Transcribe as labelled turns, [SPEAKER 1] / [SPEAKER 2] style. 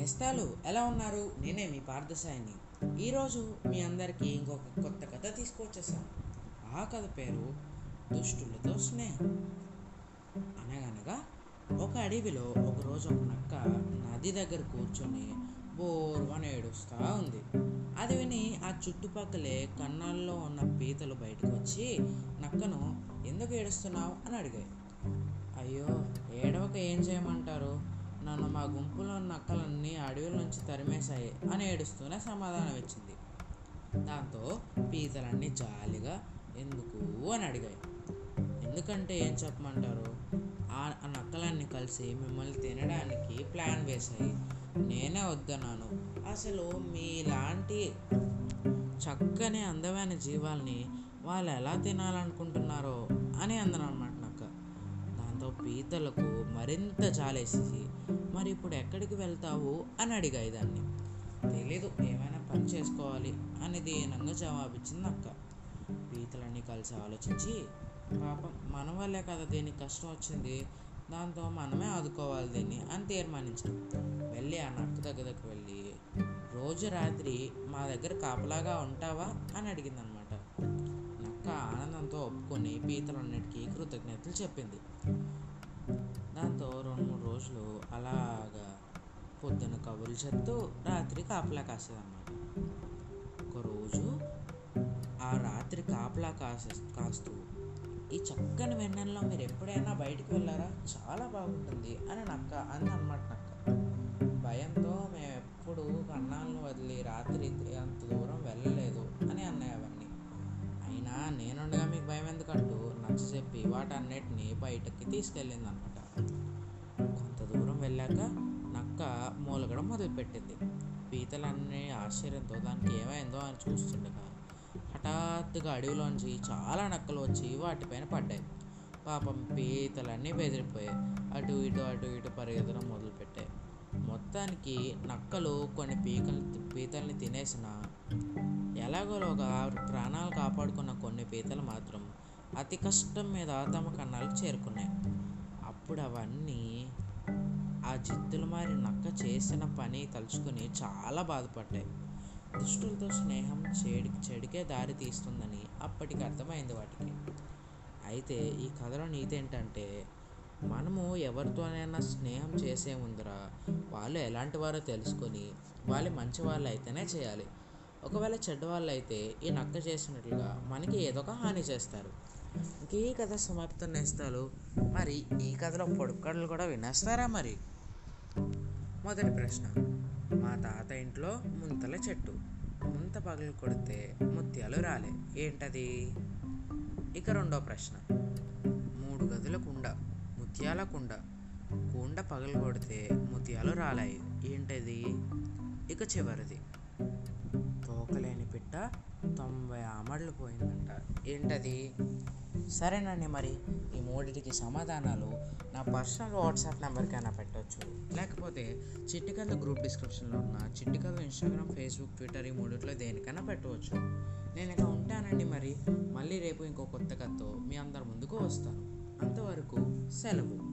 [SPEAKER 1] నేస్తాలు? ఎలా ఉన్నారు? నేనే మీ పార్థసాయిని. ఈరోజు మీ అందరికీ ఇంకొక కొత్త కథ తీసుకొచ్చేసాను. ఆ కథ పేరు దుష్టులతో స్నేహం. అనగనగా ఒక అడవిలో ఒకరోజు ఒక నక్క నది దగ్గర కూర్చొని బోర్వని ఏడుస్తూ ఉంది. అది విని ఆ చుట్టుపక్కలే కన్నాల్లో ఉన్న పీతలు బయటకు వచ్చి నక్కను ఎందుకు ఏడుస్తున్నావు? అని అడిగాయి. అయ్యో ఏడవక ఏం చేయమంటారు? నన్ను మా గుంపులో ఉన్న నక్కలన్నీ అడవిలోంచి తరిమేశాయి అని ఏడుస్తూనే సమాధానం ఇచ్చింది. దాంతో పీతలన్నీ జాలిగా ఎందుకు అని అడిగాయి. ఎందుకంటే ఏం చెప్పమంటారు? ఆ నక్కలన్నీ కలిసి మిమ్మల్ని తినడానికి ప్లాన్ వేశాయి. నేనే వద్దన్నాను. అసలు మీలాంటి చక్కని అందమైన జీవాల్ని వాళ్ళు ఎలా తినాలనుకుంటున్నారో అని అందనమాట పీతలకు మరింత జాలేసి మరి ఇప్పుడు ఎక్కడికి వెళ్తావు? అని అడిగాయి దాన్ని. తెలీదు ఏమైనా పని చేసుకోవాలి అని దీనంగా జవాబిచ్చింది అక్క. పీతలన్నీ కలిసి ఆలోచించి పాపం మన వల్లే కదా దీనికి కష్టం వచ్చింది. దాంతో మనమే ఆదుకోవాలి దీన్ని అని తీర్మానించాం వెళ్ళి ఆ నక్క దగ్గరకు వెళ్ళి రోజు రాత్రి మా దగ్గర కాపలాగా ఉంటావా? అని అడిగింది అనమాట నక్క ఆనందంతో ఒప్పుకొని పీతలన్నిటికీ కృతజ్ఞతలు చెప్పింది. దాంతో రెండు మూడు రోజులు అలాగా పొద్దున కబుర్లు చెప్తూ రాత్రి కాపలా కాసేదన్నమాట. ఒకరోజు ఆ రాత్రి కాపలా కాసే కాస్తూ ఈ చక్కని వెన్నెల్లో మీరు ఎప్పుడైనా బయటికి వెళ్ళారా? చాలా బాగుంటుంది అని నక్క అంది అనమాట నక్క. భయంతో మేము ఎప్పుడు కన్నాలను వదిలి రాత్రి అంత దూరం వెళ్ళలేదు అని అన్నాయి అవన్నీ. అయినా నేనుండగా మీకు భయం ఎందుకంటూ నచ్చ చెప్పి వాటన్నిటిని బయటకి తీసుకెళ్ళింది అనమాట వెళ్ళాక నక్క మూలగడం మొదలుపెట్టింది. పీతలన్నీ ఆశ్చర్యంతో దానికి ఏమైందో అని చూస్తుండగా హఠాత్తుగా అడవిలోంచి చాలా నక్కలు వచ్చి వాటిపైన పడ్డాయి. పాపం పీతలన్నీ బెదిరిపోయాయి. అటు ఇటు అటు ఇటు పరిగెత్తడం మొదలుపెట్టాయి. మొత్తానికి నక్కలు కొన్ని పీకలు పీతల్ని తినేసిన ఎలాగోలోగా ప్రాణాలు కాపాడుకున్న కొన్ని పీతలు మాత్రం అతి కష్టం మీద తమ కన్నాలకు చేరుకున్నాయి. అప్పుడు అవన్నీ ఆ జిత్తులు మారి నక్క చేసిన పని తలుచుకుని చాలా బాధపడ్డాయి. దుష్టులతో స్నేహం చెడి చెడికే దారి తీస్తుందని అప్పటికి అర్థమైంది వాటికి. అయితే ఈ కథలో నీతి ఏంటంటే మనము ఎవరితోనైనా స్నేహం చేసే ముందర వాళ్ళు ఎలాంటి వారో తెలుసుకొని వాళ్ళు మంచి వాళ్ళు అయితేనే చేయాలి. ఒకవేళ చెడ్డ వాళ్ళు అయితే ఈ నక్క చేసినట్లుగా మనకి ఏదో ఒక హాని చేస్తారు. ఇంక ఈ కథ సమాప్తం నేస్తాలు. మరి ఈ కథలో పొడుపుకడలు కూడా వినేస్తారా మరి? మొదటి ప్రశ్న. మా తాత ఇంట్లో ముంతల చెట్టు. ముంత పగలు కొడితే ముత్యాలు రాలే. ఏంటది? ఇక రెండో ప్రశ్న. మూడు గదుల కుండ ముత్యాల కుండ. కుండ పగలు కొడితే ముత్యాలు రాలాయి. ఏంటది? ఇక చివరిది. తోకలేని పిట్ట తొంభై ఆమడలు పోయిందంట. ఏంటది? సరేనండి మరి ఈ మూడిటికి సమాధానాలు నా పర్సనల్ వాట్సాప్ నెంబర్కైనా పెట్టవచ్చు లేకపోతే చిట్టికథ గ్రూప్ డిస్క్రిప్షన్లో ఉన్న చిట్టికథ ఇన్స్టాగ్రామ్ ఫేస్బుక్ ట్విట్టర్ ఈ మూడిట్లో దేనికైనా పెట్టవచ్చు. నేను ఇక ఉంటానండి మరి మళ్ళీ రేపు ఇంకో కొత్త కథతో మీ అందరి ముందుకు వస్తాను. అంతవరకు సెలవు.